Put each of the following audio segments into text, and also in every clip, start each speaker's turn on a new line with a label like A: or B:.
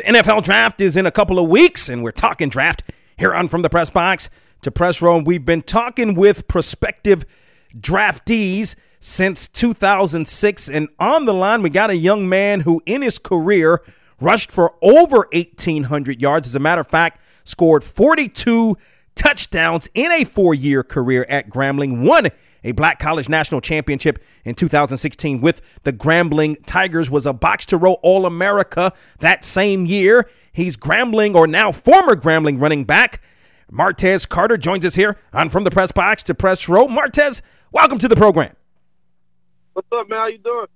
A: The NFL draft is in a couple of weeks, and we're talking draft here on From the Press Box to Press Row. We've been talking with prospective draftees since 2006. And on the line, we got a young man who, in his career, rushed for over 1,800 yards. As a matter of fact, scored 42 touchdowns in a four year career at Grambling, won a Black College National Championship in 2016 with the Grambling Tigers, was a box to row All America that same year. He's Grambling, or now former Grambling running back. Martez Carter joins us here on From the Press Box to Press Row. Martez, welcome to the program.
B: What's up, man? How you doing?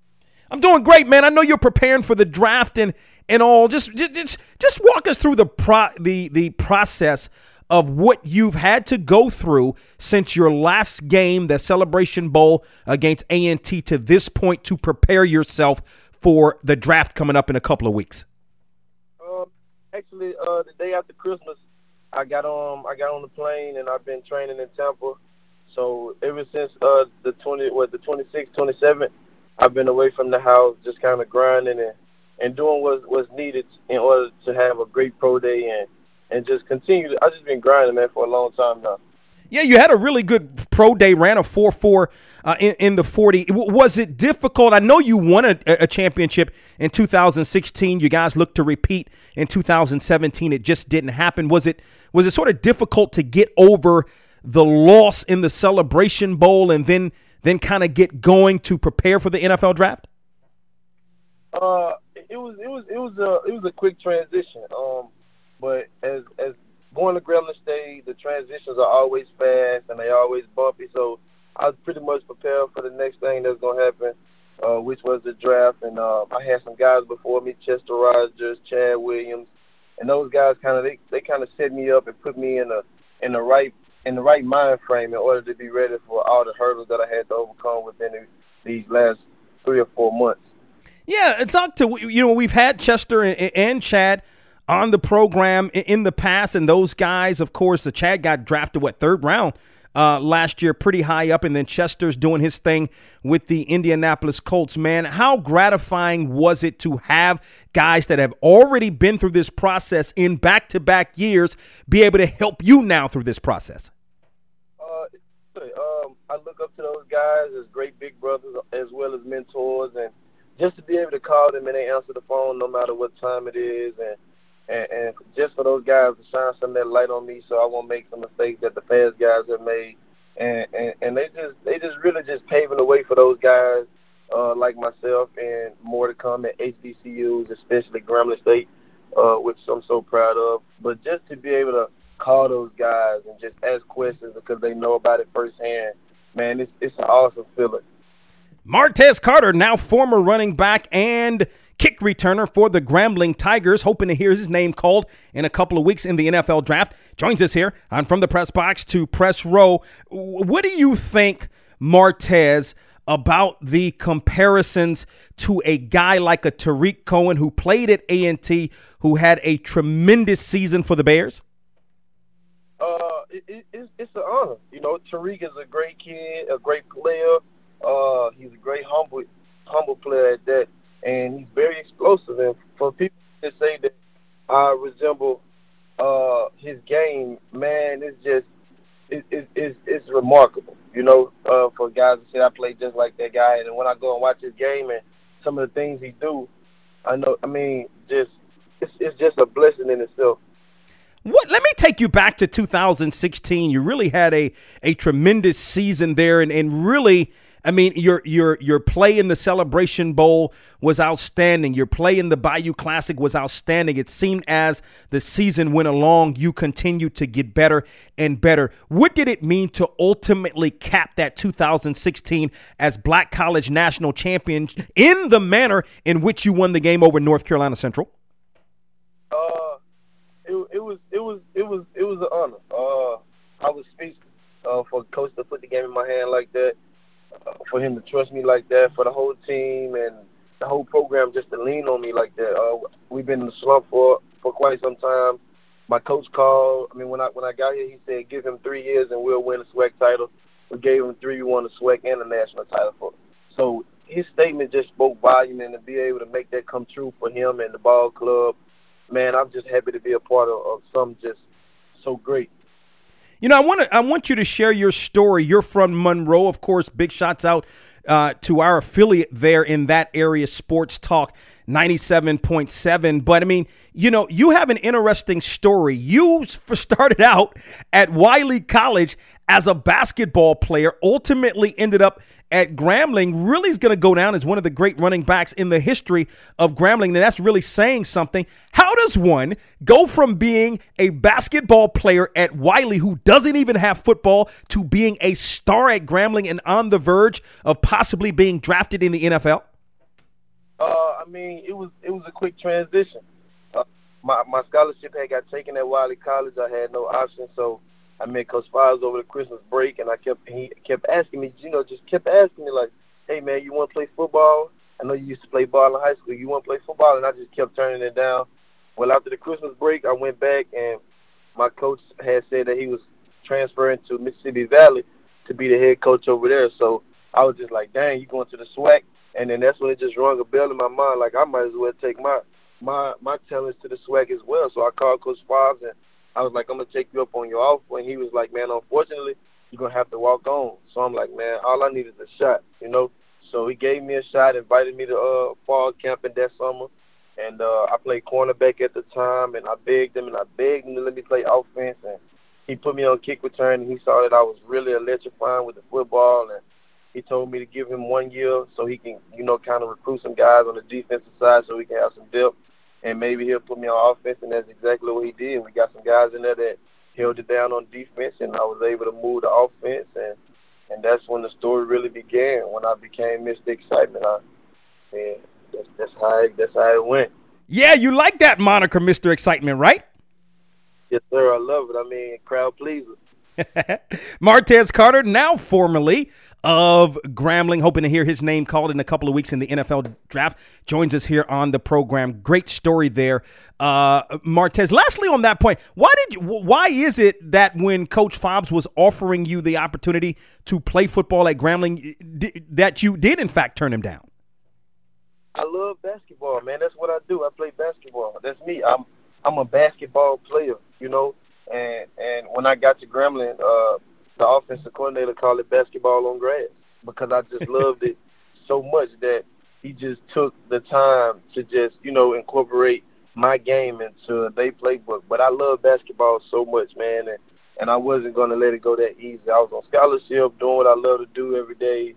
A: I'm doing great, man. I know you're preparing for the draft and and all. Just just just walk us through the pro the the process of what you've had to go through since your last game, the Celebration Bowl against A&T, to this point to prepare yourself for the draft coming up in a couple of weeks.
B: Um, actually, uh, the day after Christmas, I got on I got on the plane and I've been training in Tampa. So ever since uh, the twenty what the 26th, 27th, I've been away from the house, just kind of grinding and and doing what was needed in order to have a great pro day and and just continue. I've just been grinding, man, for a long time now.
A: Yeah, you had a really good pro day, ran a 4 4 uh, in, in, the 40. Was it difficult? I know you won a, a, championship in 2016. You guys looked to repeat in 2017. It just didn't happen. Was it was it sort of difficult to get over the loss in the Celebration Bowl and then then kind of get going to prepare for the NFL draft?
B: Uh, it was it was it was a it was a quick transition. Um, but as as going to Grambling State, the transitions are always fast and they always bumpy. So I was pretty much prepared for the next thing that's gonna happen, uh, which was the draft. And uh, I had some guys before me, Chester Rogers, Chad Williams, and those guys kind of they they kind of set me up and put me in a in the right in the right mind frame in order to be ready for all the hurdles that I had to overcome within these last three or four months.
A: Yeah, talk to you know we've had Chester and, and Chad on the program in the past. And those guys, of course, the Chad got drafted, what, third round uh, last year, pretty high up. And then Chester's doing his thing with the Indianapolis Colts. Man, how gratifying was it to have guys that have already been through this process in back to back years be able to help you now through this process?
B: Uh, um, I look up to those guys as great big brothers as well as mentors. And just to be able to call them and they answer the phone no matter what time it is. And and, and just for those guys to shine some of that light on me, so I won't make some mistakes that the fast guys have made, and, and and they just they just really just paving the way for those guys uh, like myself, and more to come at HBCUs, especially Grambling State, uh, which I'm so proud of. But just to be able to call those guys and just ask questions because they know about it firsthand, man, it's it's an awesome feeling.
A: Martez Carter, now former running back and kick returner for the Grambling Tigers, hoping to hear his name called in a couple of weeks in the NFL draft. Joins us here on From the Press Box to Press Row. What do you think, Martez, about the comparisons to a guy like a Tarik Cohen who played at A&T, who had a tremendous season for the Bears?
B: Uh, it, it, it's, it's an honor. You know, Tarik is a great kid, a great player. Uh, he's a great humble, humble player at that and he's very explosive. And for people to say that I resemble uh, his game, man, it's just it, it, it's it's remarkable. You know, uh, for guys to say I play just like that guy, and when I go and watch his game and some of the things he do, I know. I mean, just it's it's just a blessing in itself.
A: What? Let me take you back to 2016. You really had a a tremendous season there, and and really I mean, your your your play in the Celebration Bowl was outstanding. Your play in the Bayou Classic was outstanding. It seemed as the season went along, you continued to get better and better. What did it mean to ultimately cap that 2016 as Black College National Champion in the manner in which you won the game over North Carolina Central?
B: Uh, it, it was it was it was it was an honor. Uh, I was speechless uh, for coach to put the game in my hand like that for him to trust me like that, for the whole team and the whole program just to lean on me like that. Uh, we've been in the slump for for quite some time. My coach called. I mean, when I when I got here, he said, "Give him three years and we'll win a SWAC title." We gave him three. We won the SWAC and the national title for. So his statement just spoke volume, and to be able to make that come true for him and the ball club, man, I'm just happy to be a part of, of something just so great.
A: You know, I want to I want you to share your story. You're from Monroe, of course. Big shots out uh, to our affiliate there in that area, Sports Talk 97.7. But I mean, you know, you have an interesting story. You started out at Wiley College as a basketball player, ultimately ended up at Grambling really is going to go down as one of the great running backs in the history of Grambling. And that's really saying something. How does one go from being a basketball player at Wiley who doesn't even have football to being a star at Grambling and on the verge of possibly being drafted in the NFL?
B: Uh, I mean, it was it was a quick transition. Uh, my my scholarship had got taken at Wiley College. I had no option, so I met Coach Fobbs over the Christmas break, and I kept he kept asking me, you know, just kept asking me like, "Hey man, you want to play football? I know you used to play ball in high school. You want to play football?" And I just kept turning it down. Well, after the Christmas break, I went back, and my coach had said that he was transferring to Mississippi Valley to be the head coach over there. So I was just like, "Dang, you going to the SWAC?" And then that's when it just rung a bell in my mind, like I might as well take my my my talents to the SWAC as well. So I called Coach Fobbs and I was like, I'm gonna take you up on your offer, and he was like, man, unfortunately, you're gonna have to walk on. So I'm like, man, all I need is a shot, you know. So he gave me a shot, invited me to uh, fall camping that summer, and uh, I played cornerback at the time, and I begged him and I begged him to let me play offense, and he put me on kick return, and he saw that I was really electrifying with the football, and he told me to give him one year so he can, you know, kind of recruit some guys on the defensive side so we can have some depth and maybe he'll put me on offense, and that's exactly what he did. We got some guys in there that held it down on defense, and I was able to move the offense, and and that's when the story really began. When I became Mr. Excitement, I, and that's that's how it, that's how it went.
A: Yeah, you like that moniker, Mr. Excitement, right?
B: Yes, sir. I love it. I mean, crowd pleaser.
A: Martez Carter, now formerly of Grambling, hoping to hear his name called in a couple of weeks in the NFL draft, joins us here on the program. Great story there, uh, Martez. Lastly, on that point, why did you, why is it that when Coach Fobbs was offering you the opportunity to play football at Grambling, that you did in fact turn him down?
B: I love basketball, man. That's what I do. I play basketball. That's me. I'm I'm a basketball player, you know. And and when I got to Grambling, uh, the offensive coordinator called it basketball on grass because I just loved it so much that he just took the time to just you know incorporate my game into their playbook. But I love basketball so much, man, and and I wasn't gonna let it go that easy. I was on scholarship, doing what I love to do every day.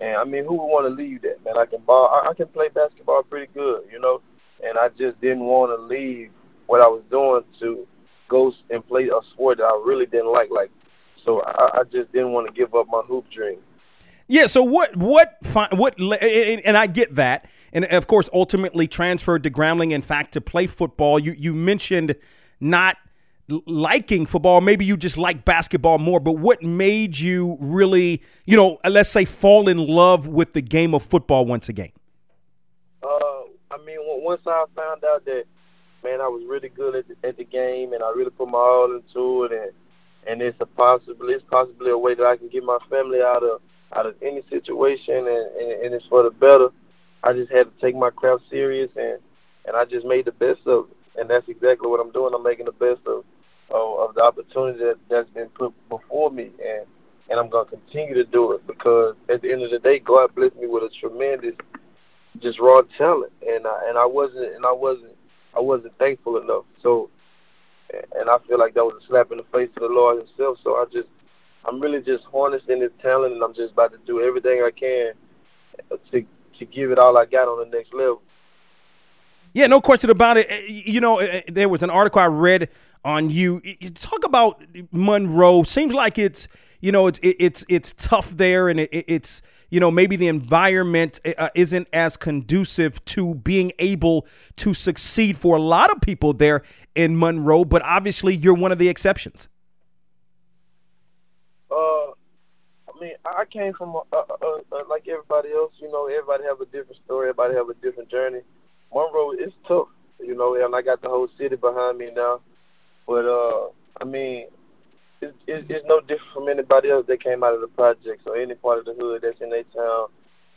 B: And I mean, who would want to leave that, man? I can ball. I, I can play basketball pretty good, you know. And I just didn't want to leave what I was doing to go and play a sport that I really didn't like. Like, so I, I just didn't want to give up my hoop dream.
A: Yeah. So what? What? What? And I get that, and of course, ultimately transferred to Grambling. In fact, to play football. You you mentioned not liking football. Maybe you just like basketball more. But what made you really, you know, let's say, fall in love with the game of football once again?
B: Uh, I mean, once I found out that man, I was really good at the, at the game, and I really put my all into it, and and it's a possible, it's possibly a way that I can get my family out of out of any situation, and, and, and it's for the better. I just had to take my craft serious, and and I just made the best of it, and that's exactly what I'm doing. I'm making the best of of, of the opportunity that that's been put before me, and and I'm gonna continue to do it because at the end of the day, God blessed me with a tremendous, just raw talent, and I, and I wasn't and I wasn't I wasn't thankful enough. So, and I feel like that was a slap in the face to the Lord Himself. So I just, I'm really just harnessing His talent, and I'm just about to do everything I can to to give it all I got on the next level.
A: Yeah, no question about it. Eh, you know, eh, eh, there was an article I read on you talk about Monroe. Seems like it's you know it's it's it's tough there, and it's you know, maybe the environment uh, isn't as conducive to being able to succeed for a lot of people there in Monroe, but obviously you're one of the exceptions.
B: Uh, I mean, I came from uh, uh, uh, like everybody else. You know, everybody have a different story. Everybody have a different journey. Monroe is tough, you know, and I got the whole city behind me now. But uh, I mean, it's, it's, no different from anybody else that came out of the projects or any part of the hood that's in their town.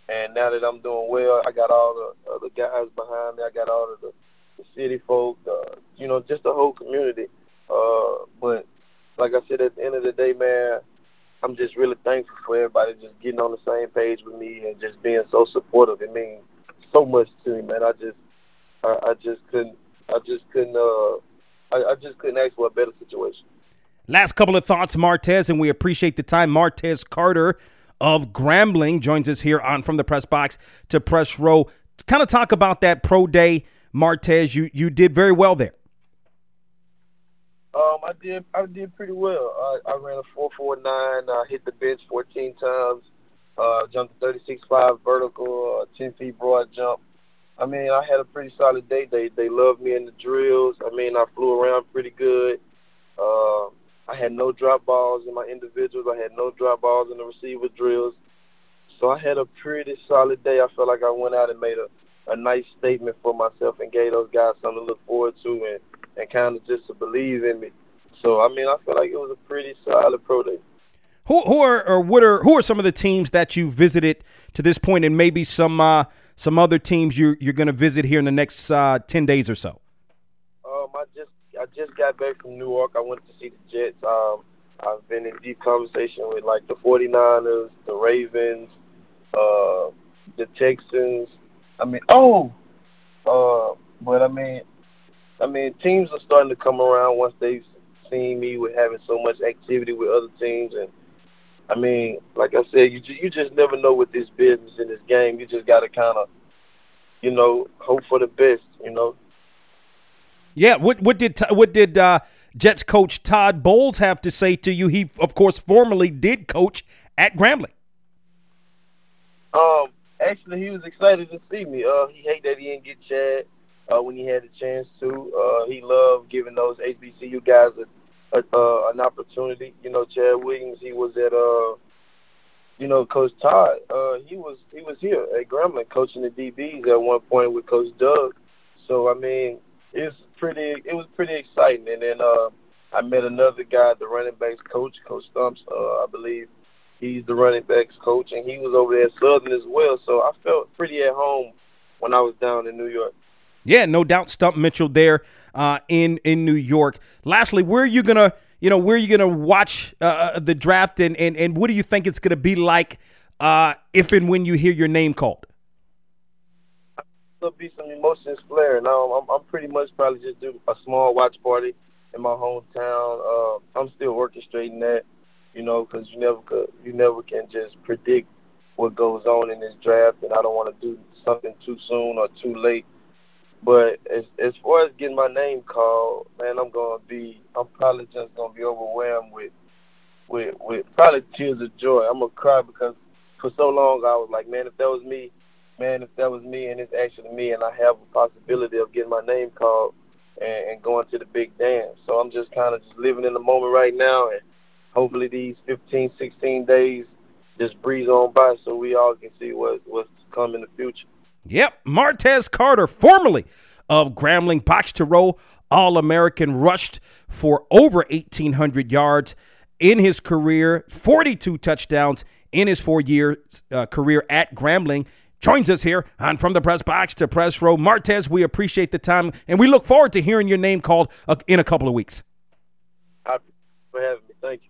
B: And now that I'm doing well, I got all the other guys behind me. I got all of the, the city folk, the, you know, just the whole community. Uh, but like I said, at the end of the day, man, I'm just really thankful for everybody just getting on the same page with me and just being so supportive. It means so much to me, man. I just, I, I just couldn't, I just couldn't, uh, I, I just couldn't ask for a better situation.
A: Last couple of thoughts, Martez, and we appreciate the time. Martez Carter of Grambling joins us here on From the Press Box to Press Row. Kind of talk about that pro day, Martez. You you did very well there.
B: Um, I did I did pretty well. I, I ran a four four nine. I hit the bench fourteen times. Uh, jumped a thirty six five vertical, uh, ten feet broad jump. I mean, I had a pretty solid day. They they loved me in the drills. I mean, I flew around pretty good. Uh, I had no drop balls in my individuals. I had no drop balls in the receiver drills. So I had a pretty solid day. I felt like I went out and made a, a nice statement for myself and gave those guys something to look forward to and, and kind of just to believe in me. So I mean, I feel like it was a pretty solid pro day.
A: Who, who are or what are who are some of the teams that you visited to this point, and maybe some uh, some other teams you you're going to visit here in the next uh, ten days or so?
B: I just got back from New York. I went to see the Jets. Um, I've been in deep conversation with like the 49ers, the Ravens, uh, the Texans. I mean, oh, uh, but I mean, I mean, teams are starting to come around once they've seen me with having so much activity with other teams, and I mean, like I said, you you just never know with this business in this game. You just got to kind of, you know, hope for the best. You know,
A: yeah. What what did what did uh, Jets coach Todd Bowles have to say to you? He of course formerly did coach at Grambling.
B: Um, actually, he was excited to see me. Uh, he hate that he didn't get Chad uh, when he had the chance to. Uh, he loved giving those HBCU guys a, a, uh, an opportunity. You know, Chad Williams, he was at uh, you know, Coach Todd. Uh, he was he was here at Grambling coaching the DBs at one point with Coach Doug. So I mean, it's pretty. It was pretty exciting. And then uh, I met another guy, the running backs coach, Coach Stumps. Uh, I believe he's the running backs coach, and he was over there at Southern as well. So I felt pretty at home when I was down in New York.
A: Yeah, no doubt, Stump Mitchell there uh, in in New York. Lastly, where are you gonna, you know, where are you gonna watch uh, uh the draft, and, and and what do you think it's gonna be like uh, if and when you hear your name called?
B: There'll be some emotions flaring. Now I'm, I'm pretty much probably just do a small watch party in my hometown. Uh, I'm still orchestrating that, you know, because you never could, you never can just predict what goes on in this draft, and I don't want to do something too soon or too late. But as as far as getting my name called, man, I'm gonna be, I'm probably just gonna be overwhelmed with, with, with probably tears of joy. I'm gonna cry because for so long I was like, man, if that was me, man, if that was me and it's actually me and I have a possibility of getting my name called and, and going to the big dance. So I'm just kind of just living in the moment right now and hopefully these 15, 16 days just breeze on by so we all can see what, what's to come in the future.
A: Yep, Martez Carter, formerly of Grambling Box to Row All American, rushed for over 1,800 yards in his career, 42 touchdowns in his four year uh, career at Grambling joins us here on From the Press Box to Press Row. Martez, we appreciate the time, and we look forward to hearing your name called uh, in a couple of weeks.
B: for having me. Thank you.